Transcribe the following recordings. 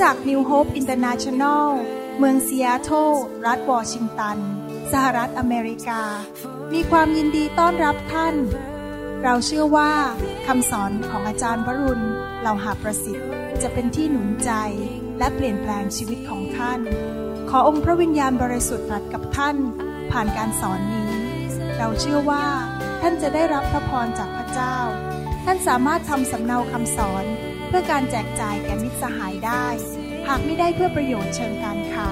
จักร New Hope International เมืองซีแอตเทิลรัฐวอชิงตัน สหรัฐอเมริกา มีความยินดีต้อนรับท่าน เราเชื่อว่าคำสอนของอาจารย์วรุณเหล่าหาประสิทธิ์ จะเป็นที่หนุนใจและเปลี่ยนแปลงชีวิตของท่าน ขอองค์พระวิญญาณบริสุทธิ์ตรัสกับท่าน ผ่านการสอนนี้ เราเชื่อว่าท่านจะได้รับพระพรจากพระเจ้า ท่านสามารถทำสำเนาคำสอน เพื่อการแจกจ่ายแก่มิตรสหายได้ หากไม่ได้เพื่อประโยชน์เชิงการค้า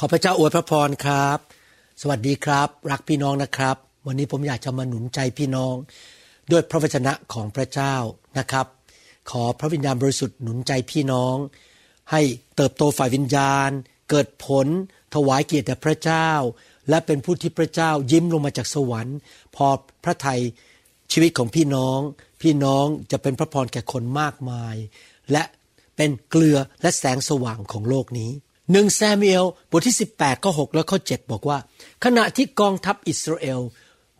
ขอพระเจ้าอวยพระพรครับ สวัสดีครับ รักพี่น้องนะครับ วันนี้ผมอยากจะมาหนุนใจพี่น้อง ด้วยพระวจนะของพระเจ้านะครับ ขอพระวิญญาณบริสุทธิ์หนุนใจพี่น้อง ให้เติบโตฝ่ายวิญญาณ เกิดผล ถวายเกียรติแด่พระเจ้า และเป็นผู้ที่พระเจ้ายิ้มลงมาจากสวรรค์ พอพระทัยชีวิตของพี่น้อง พี่น้องจะเป็นพระพรแก่คนมากมาย และเป็นเกลือและแสงสว่างของโลกนี้ หนึ่งแซมเอลบทที่ 18ข้อ6และข้อ7บอกว่า ขณะที่กองทัพอิสราเอล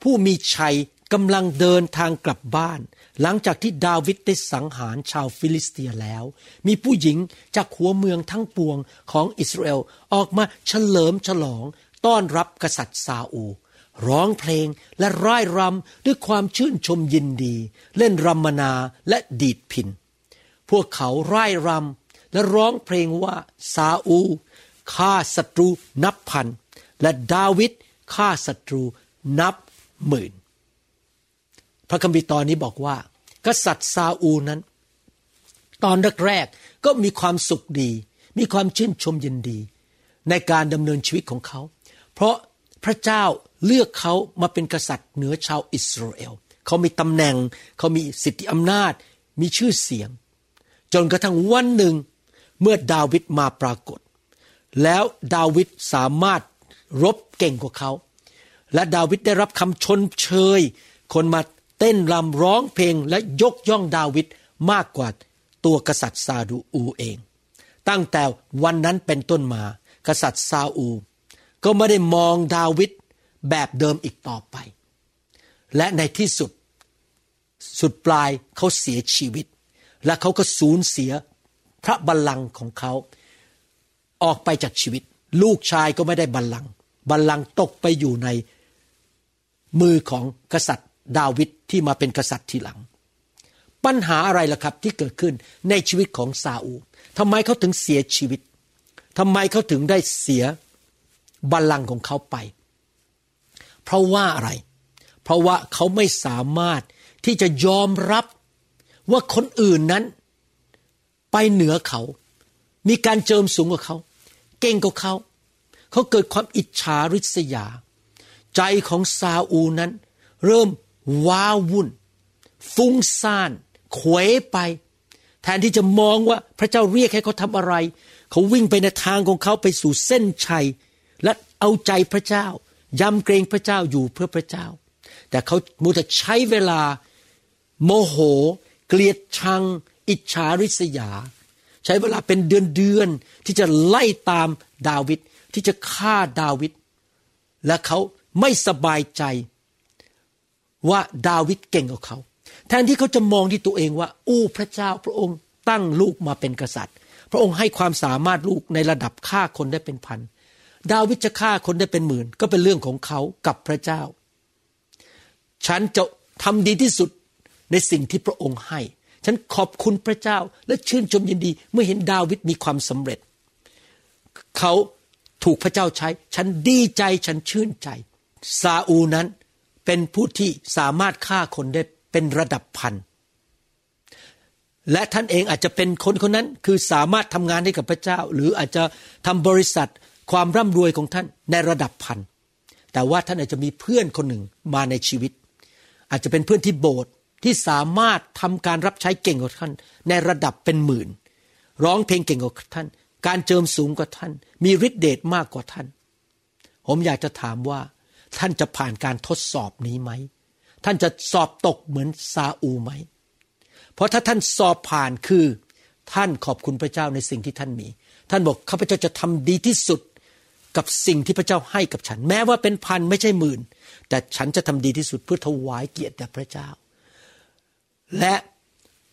ผู้มีชัยกำลังเดินทางกลับบ้าน หลังจากที่ดาวิดได้สังหารชาวฟิลิสเตียแล้ว มีผู้หญิงจากหัวเมืองทั้งปวงของอิสราเอลออกมาเฉลิมฉลอง ต้อนรับกษัตริย์ซาอูร้องเพลงและร่ายรำด้วยความชื่นชมยินดี เล่นรำมนาและดีดพินพวกเขาร่ายรำ และร้องเพลงว่าซาอูฆ่าศัตรูนับพัน และดาวิดฆ่าศัตรูนับหมื่น พระคัมภีร์ตอนนี้บอกว่า กษัตริย์ซาอูนั้น ตอนแรกๆก็มีความสุขดี มีความชื่นชมยินดี ในการดำเนินชีวิตของเขา เพราะพระเจ้าเลือกเขามาเป็นกษัตริย์เหนือชาวอิสราเอลเขามีตำแหน่ง เขามีสิทธิอำนาจ มีชื่อเสียง จนกระทั่งวันหนึ่ง เมื่อดาวิดมาปรากฏ แล้วดาวิดสามารถรบเก่งกว่าเขา และดาวิดได้รับคำชนเชย คนมาเต้นรำร้องเพลงและยกย่องดาวิดมากกว่าตัวกษัตริย์ซาดูอูเอง ตั้งแต่วันนั้นเป็นต้นมา กษัตริย์ซาอู ก็ไม่ได้มองดาวิดแบบเดิมอีกต่อไป และในที่สุด สุดปลายเขาเสียชีวิต และเขาก็สูญเสีย พระบัลลังก์ของเขา ออกไปจากชีวิต ลูกชายก็ไม่ได้บัลลังก์บัลลังก์ตกไปอยู่ในมือของกษัตริย์ดาวิดที่มาเป็นกษัตริย์ทีหลัง ปัญหาอะไรล่ะครับที่เกิดขึ้นในชีวิตของซาอูทำไมเขาถึงเสียชีวิตทำไมเขาถึงได้เสียบัลลังก์ของเขาไป เพราะว่าอะไร เพราะว่าเขาไม่สามารถที่จะยอมรับว่าคนอื่นนั้น ไปเหนือเขา มีการเจิมสูงกว่าเขา เก่งกว่าเขา เขาเกิดความอิจฉาริษยา ใจของซาอูนั้น เริ่มว้าวุ่น ฟุ้งซ่านเขวไป แทนที่จะมองว่าพระเจ้าเรียกให้เขาทำอะไร เขาวิ่งไปในทางของเขาไปสู่เส้นชัย และเอาใจพระเจ้ายำเกรงพระเจ้าอยู่เพื่อพระเจ้า แต่เขามูแต่ใช้เวลา โมโห เกลียดชัง อิจฉาริษยา ใช้เวลาเป็นเดือนเดือนที่จะไล่ตามดาวิดที่จะฆ่าดาวิดและเขาไม่สบายใจ ว่าดาวิดเก่งกว่าเขา แทนที่เขาจะมองที่ตัวเองว่า อู้พระเจ้าพระองค์ตั้งลูกมาเป็นกษัตริย์ พระองค์ให้ความสามารถลูกในระดับฆ่าคนได้เป็นพันดาวิดจะฆ่าคนได้เป็นหมื่น ก็เป็นเรื่องของเขากับพระเจ้า ฉันจะทำดีที่สุดในสิ่งที่พระองค์ให้ ฉันขอบคุณพระเจ้าและชื่นชมยินดี เมื่อเห็นดาวิดมีความสำเร็จ เขาถูกพระเจ้าใช้ ฉันดีใจฉันชื่นใจ ซาอูนั้นเป็นผู้ที่สามารถฆ่าคนได้เป็นระดับพันและท่านเองอาจจะเป็นคนคนนั้นคือสามารถทำงานให้กับพระเจ้า หรืออาจจะทำบริษัทความร่ำรวยของท่านในระดับพันแต่ว่าท่านอาจจะมีเพื่อนคนหนึ่งมาในชีวิต อาจจะเป็นเพื่อนที่โบสถ์ ที่สามารถทำการรับใช้เก่งกว่าท่าน ในระดับเป็นหมื่น ร้องเพลงเก่งกว่าท่าน การเจิมสูงกว่าท่าน มีฤทธิเดชมากกว่าท่าน ผมอยากจะถามว่า ท่านจะผ่านการทดสอบนี้ไหม ท่านจะสอบตกเหมือนซาอูไหม เพราะถ้าท่านสอบผ่านคือ ท่านขอบคุณพระเจ้าในสิ่งที่ท่านมี ท่านบอกข้าพเจ้าจะทำดีที่สุดกับสิ่งที่พระเจ้าให้กับฉัน แม้ว่าเป็นพันไม่ใช่หมื่น แต่ฉันจะทำดีที่สุดเพื่อถวายเกียรติแด่พระเจ้า และ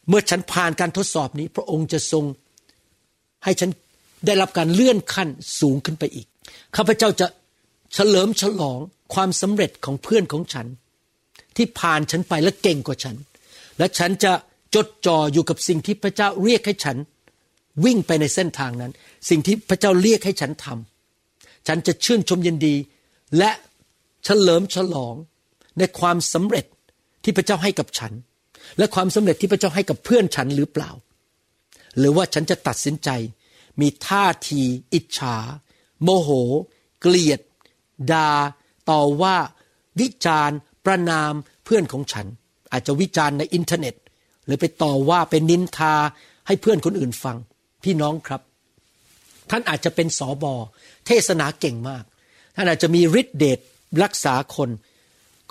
เมื่อฉันผ่านการทดสอบนี้ พระองค์จะทรงให้ฉันได้รับการเลื่อนขั้นสูงขึ้นไปอีก ข้าพเจ้าจะเฉลิมฉลองความสำเร็จของเพื่อนของฉัน ที่ผ่านฉันไปและเก่งกว่าฉัน และฉันจะจดจ่ออยู่กับสิ่งที่พระเจ้าเรียกให้ฉัน วิ่งไปในเส้นทางนั้น สิ่งที่พระเจ้าเรียกให้ฉันทำฉันจะชื่นชมยินดี และเฉลิมฉลองในความสำเร็จที่พระเจ้าให้กับฉัน และความสำเร็จที่พระเจ้าให้กับเพื่อนฉันหรือเปล่า หรือว่าฉันจะตัดสินใจ มีท่าที อิจฉา โมโห เกลียดดา่าต่อว่าวิจารณ์ ประนามเพื่อนของฉัน อาจจะวิจารณ์ในอินเทอร์เน็ต หรือไปต่อว่าเป็นนินทาให้เพื่อนคนอื่นฟัง พี่น้องครับ ท่านอาจจะเป็นสอบอเทศนาเก่งมาก ท่านอาจจะมีฤทธิเดชรักษาคน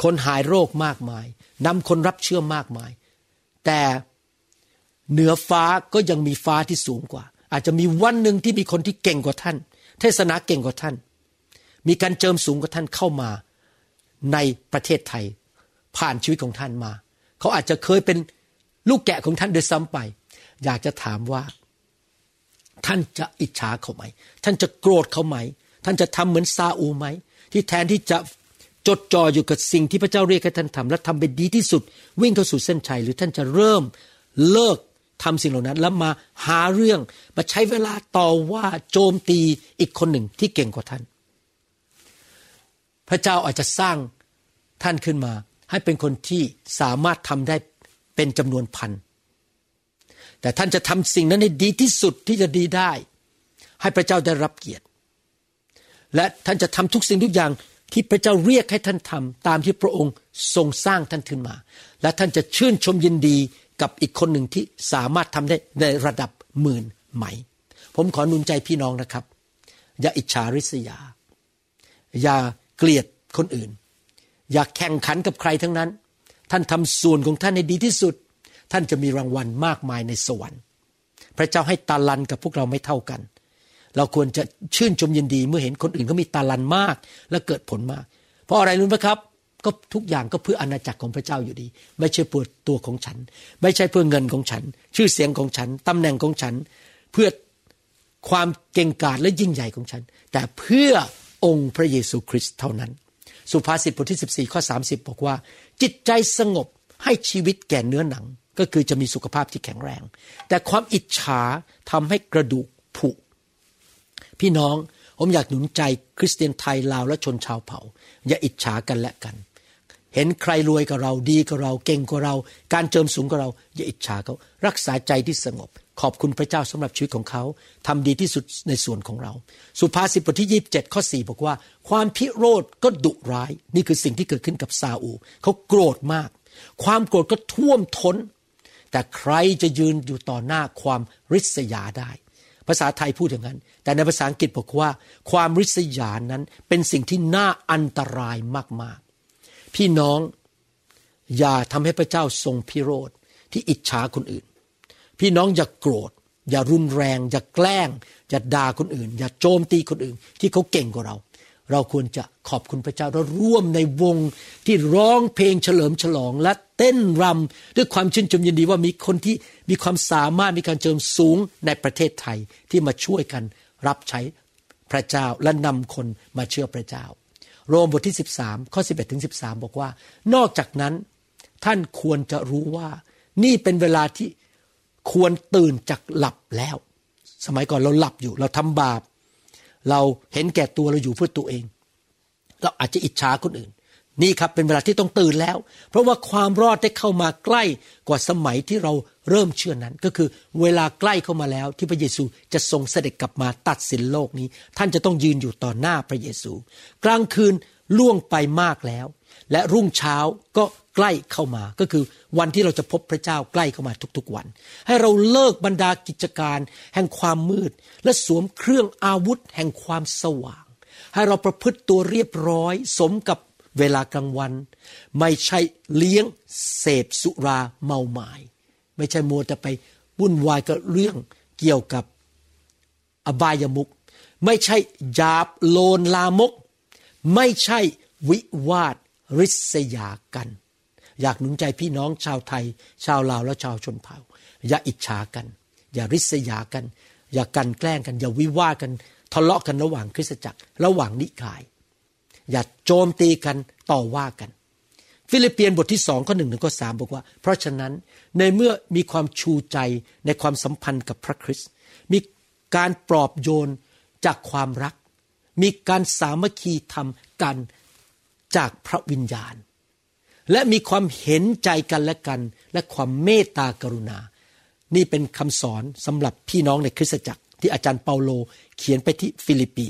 คนหายโรคมากมายนำคนรับเชื่อมากมาย แต่เหนือฟ้าก็ยังมีฟ้าที่สูงกว่า อาจจะมีวันหนึ่งที่มีคนที่เก่งกว่าท่าน เทศนาเก่งกว่าท่าน มีการเจิมสูงกว่าท่านเข้ามาในประเทศไทย ผ่านชีวิตของท่านมา เขาอาจจะเคยเป็นลูกแกะของท่านโดยซ้ำไป อยากจะถามว่า ท่านจะอิจฉาเขาไหม ท่านจะโกรธเขาไหม ท่านจะทำเหมือนซาอูไหม ที่แทนที่จะ จดจ่ออยู่กับสิ่งที่พระเจ้าเรียกให้ท่านทำและทำไปดีที่สุด วิ่งเข้าสู่เส้นชัยหรือท่านจะเริ่มเลิกทำสิ่งเหล่านั้น แล้วมาหาเรื่องมาใช้เวลาต่อว่าโจมตีอีกคนหนึ่งที่เก่งกว่าท่าน พระเจ้าอาจจะสร้างท่านขึ้นมา ให้เป็นคนที่สามารถทำได้เป็นจำนวนพัน แต่ท่านจะทำสิ่งนั้นให้ดีที่สุดที่จะดีได้ ให้พระเจ้าได้รับเกียรติ และท่านจะทำทุกสิ่งทุกอย่าง ที่พระเจ้าเรียกให้ท่านทำตามที่พระองค์ทรงสร้างท่านขึ้นมา และท่านจะชื่นชมยินดีกับอีกคนหนึ่งที่สามารถทำได้ในระดับหมื่นไหม ผมขอหนุนใจพี่น้องนะครับ อย่าอิจฉาริษยา อย่าเกลียดคนอื่น อย่าแข่งขันกับใครทั้งนั้น ท่านทำส่วนของท่านให้ดีที่สุด ท่านจะมีรางวัลมากมายในสวรรค์ พระเจ้าให้ตาลันกับพวกเราไม่เท่ากัน เราควรจะชื่นชมยินดีเมื่อเห็นคนอื่นเขามีตาลันมาก และเกิดผลมาก เพราะอะไรรู้ไหมครับ ก็ทุกอย่างก็เพื่ออาณาจักรของพระเจ้าอยู่ดี ไม่ใช่เพื่อตัวของฉัน ไม่ใช่เพื่อเงินของฉัน ชื่อเสียงของฉันตำแหน่งของฉัน เพื่อความเก่งกาจและยิ่งใหญ่ของฉัน แต่เพื่อองค์พระเยซูคริสต์เท่านั้น สุภาษิตบทที่ 14ข้อ30 บอกว่า จิตใจสงบให้ชีวิตแก่เนื้อหนัง ก็คือจะมีสุขภาพที่แข็งแรง แต่ความอิจฉาทำให้กระดูกผุ พี่น้องผมอยากหนุนใจคริสเตียนไทยลาวและชนชาวเผ่า อย่าอิจฉากันและกัน เห็นใครรวยกับเราดีกับเรา เก่งกว่าเรา การเจิมสูงกว่าเรา อย่าอิจฉาเขารักษาใจที่สงบ ขอบคุณพระเจ้าสำหรับชีวิตของเขาทำดีที่สุดในส่วนของเรา สุภาษิตบทที่27ข้อ4บอกว่า ความพิโรธก็ดุร้าย นี่คือสิ่งที่เกิดขึ้นกับซาอู เขาโกรธมาก ความโกรธก็ท่วมท้น แต่ใครจะยืนอยู่ต่อหน้าความริษยาได้าษาไทยพูดอย่างนั้น แต่ในภาษาอังกฤษบอกว่า ความริษยานั้นเป็นสิ่งที่น่าอันตรายมากๆ พี่น้องอย่าทำให้พระเจ้าทรงพิโรธที่อิจฉาคนอื่น พี่น้องอย่ากโกรธ อย่ารุนแรง อย่าแกล้ง อย่าด่าคนอื่น อย่าโจมตีคนอื่น ที่เขาเก่งกว่าเรา เราควรจะขอบคุณพระเจ้าและร่วมในวงที่ร้องเพลงเฉลิมฉลองและเต้นรำด้วยความชื่นชมยินดีว่ามีคนที่มีความสามารถมีการเจิมสูงในประเทศไทยที่มาช่วยกันรับใช้พระเจ้าและนำคนมาเชื่อพระเจ้า โรมบทที่ 13ข้อ11ถึง13 บอกว่า นอกจากนั้นท่านควรจะรู้ว่า นี่เป็นเวลาที่ควรตื่นจากหลับแล้ว สมัยก่อนเราหลับอยู่ เราทำบาป เราเห็นแก่ตัวเราอยู่เพื่อตัวเอง เราอาจจะอิจฉาคนอื่น นี่ครับเป็นเวลาที่ต้องตื่นแล้ว เพราะว่าความรอดได้เข้ามาใกล้กว่าสมัยที่เราเริ่มเชื่อนั้น ก็คือเวลาใกล้เข้ามาแล้วที่พระเยซูจะทรงเสด็จกลับมาตัดสินโลกนี้ ท่านจะต้องยืนอยู่ต่อหน้าพระเยซู กลางคืนล่วงไปมากแล้ว และรุ่งเช้าก็ใกล้เข้ามาก็คือวันที่เราจะพบพระเจ้าใกล้เข้ามาทุกๆวัน ให้เราเลิกบรรดากิจการ แห่งความมืด และสวมเครื่องอาวุธแห่งความสว่าง ให้เราประพฤติตัวเรียบร้อย สมกับเวลากลางวัน ไม่ใช่เลี้ยงเสพสุราเมาหมาย ไม่ใช่มัวแต่ไปวุ่นวายกับเรื่องเกี่ยวกับอบายมุกไม่ใช่หยาบโลนลามก ไม่ใช่วิวาท ริษยากัน อยากหนุนใจพี่น้องชาวไทย ชาวลาวและชาวชนเผ่า อย่าอิจฉากัน อย่าริษยากัน อย่ากันแกล้งกัน อย่าวิวาทกันทะเลาะกันระหว่างคริสตจักร ระหว่างนิกาย อย่าโจมตีกันต่อว่ากัน ฟิลิปเปียนบทที่สองข้อหนึ่งถึงข้อสามบอกว่า เพราะฉะนั้นในเมื่อมีความชูใจในความสัมพันธ์กับพระคริสต์มีการปลอบโยนจากความรัก มีการสามัคคีธรรมกัน จากพระวิญญาณ และมีความเห็นใจกันและกัน และความเมตตากรุณา นี่เป็นคำสอนสำหรับพี่น้องในคริสตจักร ที่อาจารย์เปาโลเขียนไปที่ฟิลิปปี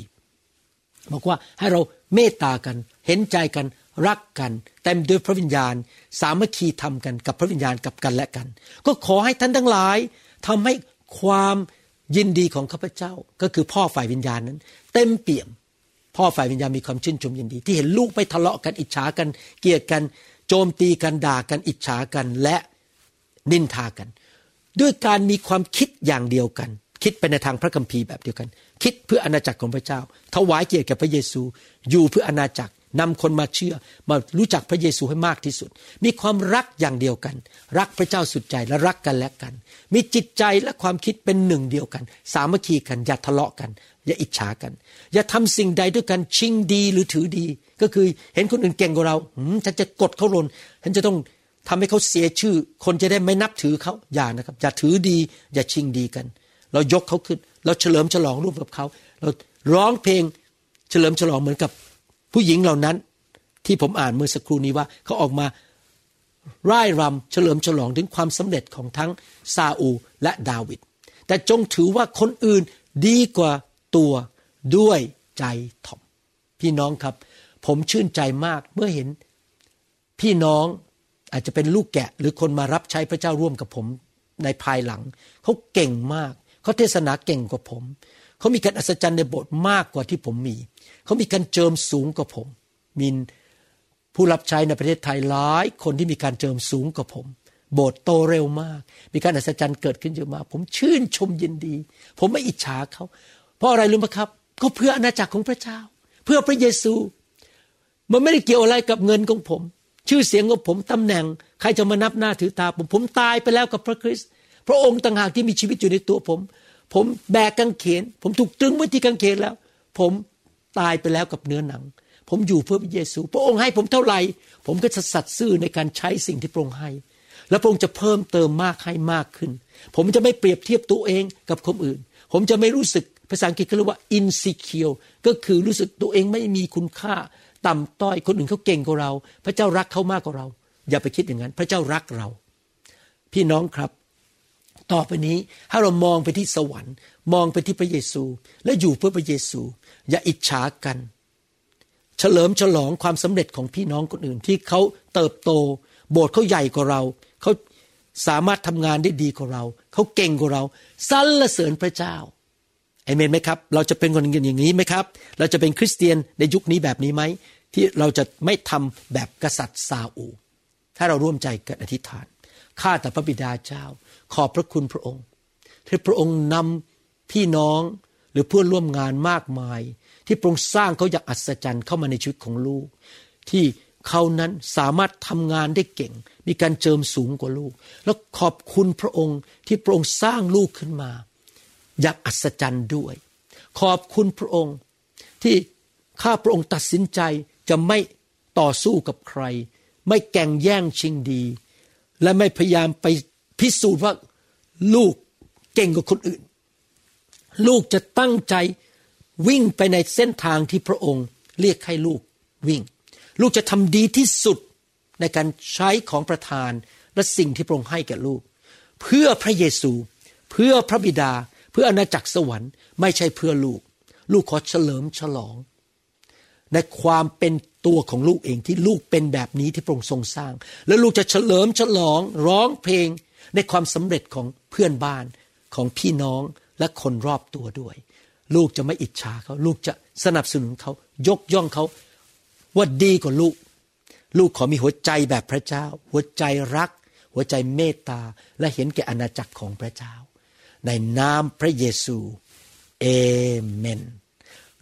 บอกว่าให้เราเมตตากัน เห็นใจกันรักกันเต็มด้วยพระวิญญาณ สามัคคีธรรมกันกับพระวิญญาณกับกันและกัน ก็ขอให้ท่านทั้งหลายทำให้ความยินดีของข้าพเจ้า ก็คือพ่อฝ่ายวิญญาณนั้น เต็มเปี่ยม พ่อฝ่ายวิญญาณมีความชื่นชมยินดี ที่เห็นลูกไปทะเลาะกันอิจฉากัน เกลียดกัน โจมตีกันด่ากันอิจฉากันและนินทากัน ด้วยการมีความคิดอย่างเดียวกัน คิดไปในทางพระคัมภีร์แบบเดียวกัน คิดเพื่ออาณาจักรของพระเจ้าถวายเกียรติแก่พระเยซู อยู่เพื่ออาณาจักรนำคนมาเชื่อ มารู้จักพระเยซูให้มากที่สุด มีความรักอย่างเดียวกัน รักพระเจ้าสุดใจและรักกันและกัน มีจิตใจและความคิดเป็นหนึ่งเดียวกัน สามัคคีกันอย่าทะเลาะกัน อย่าอิจฉากัน อย่าทำสิ่งใดด้วยกันชิงดีหรือถือดี ก็คือเห็นคนอื่นเก่งกว่าเราหืมฉันจะกดเขาลนฉันจะต้องทำให้เขาเสียชื่อ คนจะได้ไม่นับถือเขาอย่านะครับ อย่าถือดี อย่าชิงดีกัน เรายกเขาขึ้น เราเฉลิมฉลองร่วมกับเขา เราร้องเพลงเฉลิมฉลองเหมือนกับผู้หญิงเหล่านั้น ที่ผมอ่านเมื่อสักครู่นี้ว่าเขาออกมาร่ายรำเฉลิมฉลองถึงความสำเร็จของทั้งซาอูและดาวิดแต่จงถือว่าคนอื่นดีกว่า ตัวด้วยใจถ่อม พี่น้องครับ ผมชื่นใจมากเมื่อเห็น พี่น้องอาจจะเป็นลูกแกะ หรือคนมารับใช้พระเจ้าร่วมกับผมในภายหลัง เขาเก่งมาก เขาเทศนาเก่งกว่าผม เขามีการอัศจรรย์ในโบสถ์มากกว่าที่ผมมี เขามีการเจิมสูงกว่าผม มีผู้รับใช้ในประเทศไทยหลายคนที่มีการเจิมสูงกว่าผม โบสถ์โตเร็วมาก มีการอัศจรรย์เกิดขึ้นเยอะมาก ผมชื่นชมยินดี ผมไม่อิจฉาเขา เพราะอะไรรู้ไหมครับ ก็เพื่ออาณาจักรของพระเจ้า เพื่อพระเยซู มันไม่ได้เกี่ยวอะไรกับเงินของผม ชื่อเสียงของผมตำแหน่ง ใครจะมานับหน้าถือตาผม ผมตายไปแล้วกับพระคริสต์พระองค์ต่างหากที่มีชีวิตอยู่ในตัวผม ผมแบกกางเขน ผมถูกตรึงไว้ที่กางเขนแล้ว ผมตายไปแล้วกับเนื้อหนัง ผมอยู่เพื่อพระเยซู พระองค์ให้ผมเท่าไหร่ ผมก็จะสัตย์ซื่อในการใช้สิ่งที่พระองค์ให้ แล้วพระองค์จะเพิ่มเติมมากให้มากขึ้น ผมจะไม่เปรียบเทียบตัวเองกับคนอื่น ผมจะไม่รู้สึก ภาษาอังกฤษเขาเรียกว่า insecure ก็คือรู้สึกตัวเองไม่มีคุณค่า ต่ำต้อยคนอื่นเขาเก่งกว่าเรา พระเจ้ารักเขามากกว่าเรา อย่าไปคิดอย่างนั้น พระเจ้ารักเรา พี่น้องครับ ต่อไปนี้ให้เรามองไปที่สวรรค์ มองไปที่พระเยซู และอยู่เพื่อพระเยซู อย่าอิจฉากัน เฉลิมฉลองความสำเร็จของพี่น้องคนอื่นที่เขาเติบโต โบสถ์เขาใหญ่กว่าเราเขาสามารถทำงานได้ดีกว่าเรา เขาเก่งกว่าเราสรรเสริญพระเจ้า เอเมนไหมครับ เราจะเป็นคนอย่างนี้ไหมครับ เราจะเป็นคริสเตียนในยุคนี้แบบนี้ไหม ที่เราจะไม่ทำแบบกษัตริย์ซาอู ถ้าเราร่วมใจกันอธิษฐาน ข้าแต่พระบิดาเจ้า ขอบพระคุณพระองค์ที่พระองค์นำพี่น้องหรือเพื่อนร่วมงานมากมาย ที่พระองค์สร้างเขาอย่างอัศจรรย์เข้ามาในชีวิตของลูก ที่เขานั้นสามารถทำงานได้เก่ง มีการเจิมสูงกว่าลูก แล้วขอบคุณพระองค์ที่พระองค์สร้างลูกขึ้นมา อย่างอัศจรรย์ด้วย ขอบคุณพระองค์ที่ข้าพระองค์ตัดสินใจจะไม่ต่อสู้กับใคร ไม่แก่งแย่งชิงดี และไม่พยายามไปพิสูจน์ว่าลูกเก่งกว่าคนอื่น ลูกจะตั้งใจวิ่งไปในเส้นทางที่พระองค์เรียกให้ลูกวิ่ง ลูกจะทำดีที่สุดในการใช้ของประทานและสิ่งที่พระองค์ให้แก่ลูก เพื่อพระเยซู เพื่อพระบิดา เพื่ออาณาจักรสวรรค์ไม่ใช่เพื่อลูก ลูกขอเฉลิมฉลอง ในความเป็นตัวของลูกเองที่ลูกเป็นแบบนี้ที่พระองค์ทรงสร้าง แล้วลูกจะเฉลิมฉลองร้องเพลงในความสำเร็จของเพื่อนบ้านของพี่น้องและคนรอบตัวด้วย ลูกจะไม่อิจฉาเขาลูกจะสนับสนุนเขายกย่องเขาว่าดีกว่าลูก ลูกขอมีหัวใจแบบพระเจ้า หัวใจรัก หัวใจเมตตาและเห็นแก่อาณาจักรของพระเจ้า ในนามพระเยซูเอเมน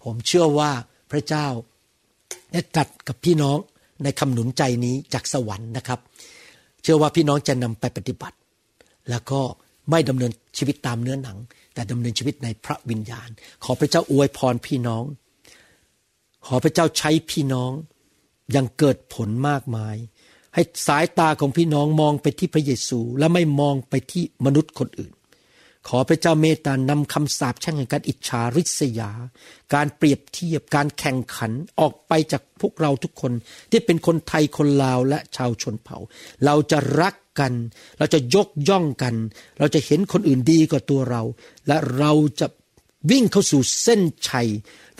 ผมเชื่อว่าพระเจ้าได้ตรัสกับพี่น้องในคำหนุนใจนี้จากสวรรค์นะครับ เชื่อว่าพี่น้องจะนำไปปฏิบัติ แล้วก็ไม่ดำเนินชีวิตตามเนื้อหนัง แต่ดำเนินชีวิตในพระวิญญาณ ขอพระเจ้าอวยพรพี่น้อง ขอพระเจ้าใช้พี่น้องยังเกิดผลมากมาย ให้สายตาของพี่น้องมองไปที่พระเยซู และไม่มองไปที่มนุษย์คนอื่น ขอพระเจ้าเมตตานำคำสาปแช่งแห่งการอิจฉาริษยา การเปรียบเทียบการแข่งขันออกไปจากพวกเราทุกคน ที่เป็นคนไทยคนลาวและชาวชนเผ่า เราจะรักกัน เราจะยกย่องกัน เราจะเห็นคนอื่นดีกว่าตัวเรา และเราจะวิ่งเข้าสู่เส้นชัย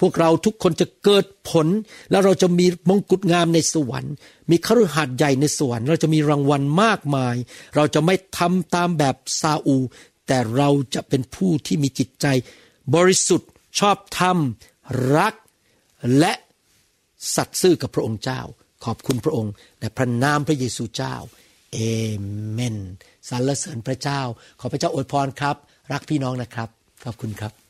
พวกเราทุกคนจะเกิดผล แล้วเราจะมีมงกุฎงามในสวรรค์ มีคฤหัสถ์ใหญ่ในสวรรค์ เราจะมีรางวัลมากมาย เราจะไม่ทำตามแบบซาอู แต่เราจะเป็นผู้ที่มีจิตใจ บริสุทธิ์ชอบธรรม รัก และสัตย์ซื่อกับพระองค์เจ้า ขอบคุณพระองค์ในพระนามพระเยซูเจ้าเอเมนสรรเสริญพระเจ้า ขอพระเจ้าอวยพรครับ รักพี่น้องนะครับ ขอบคุณครับ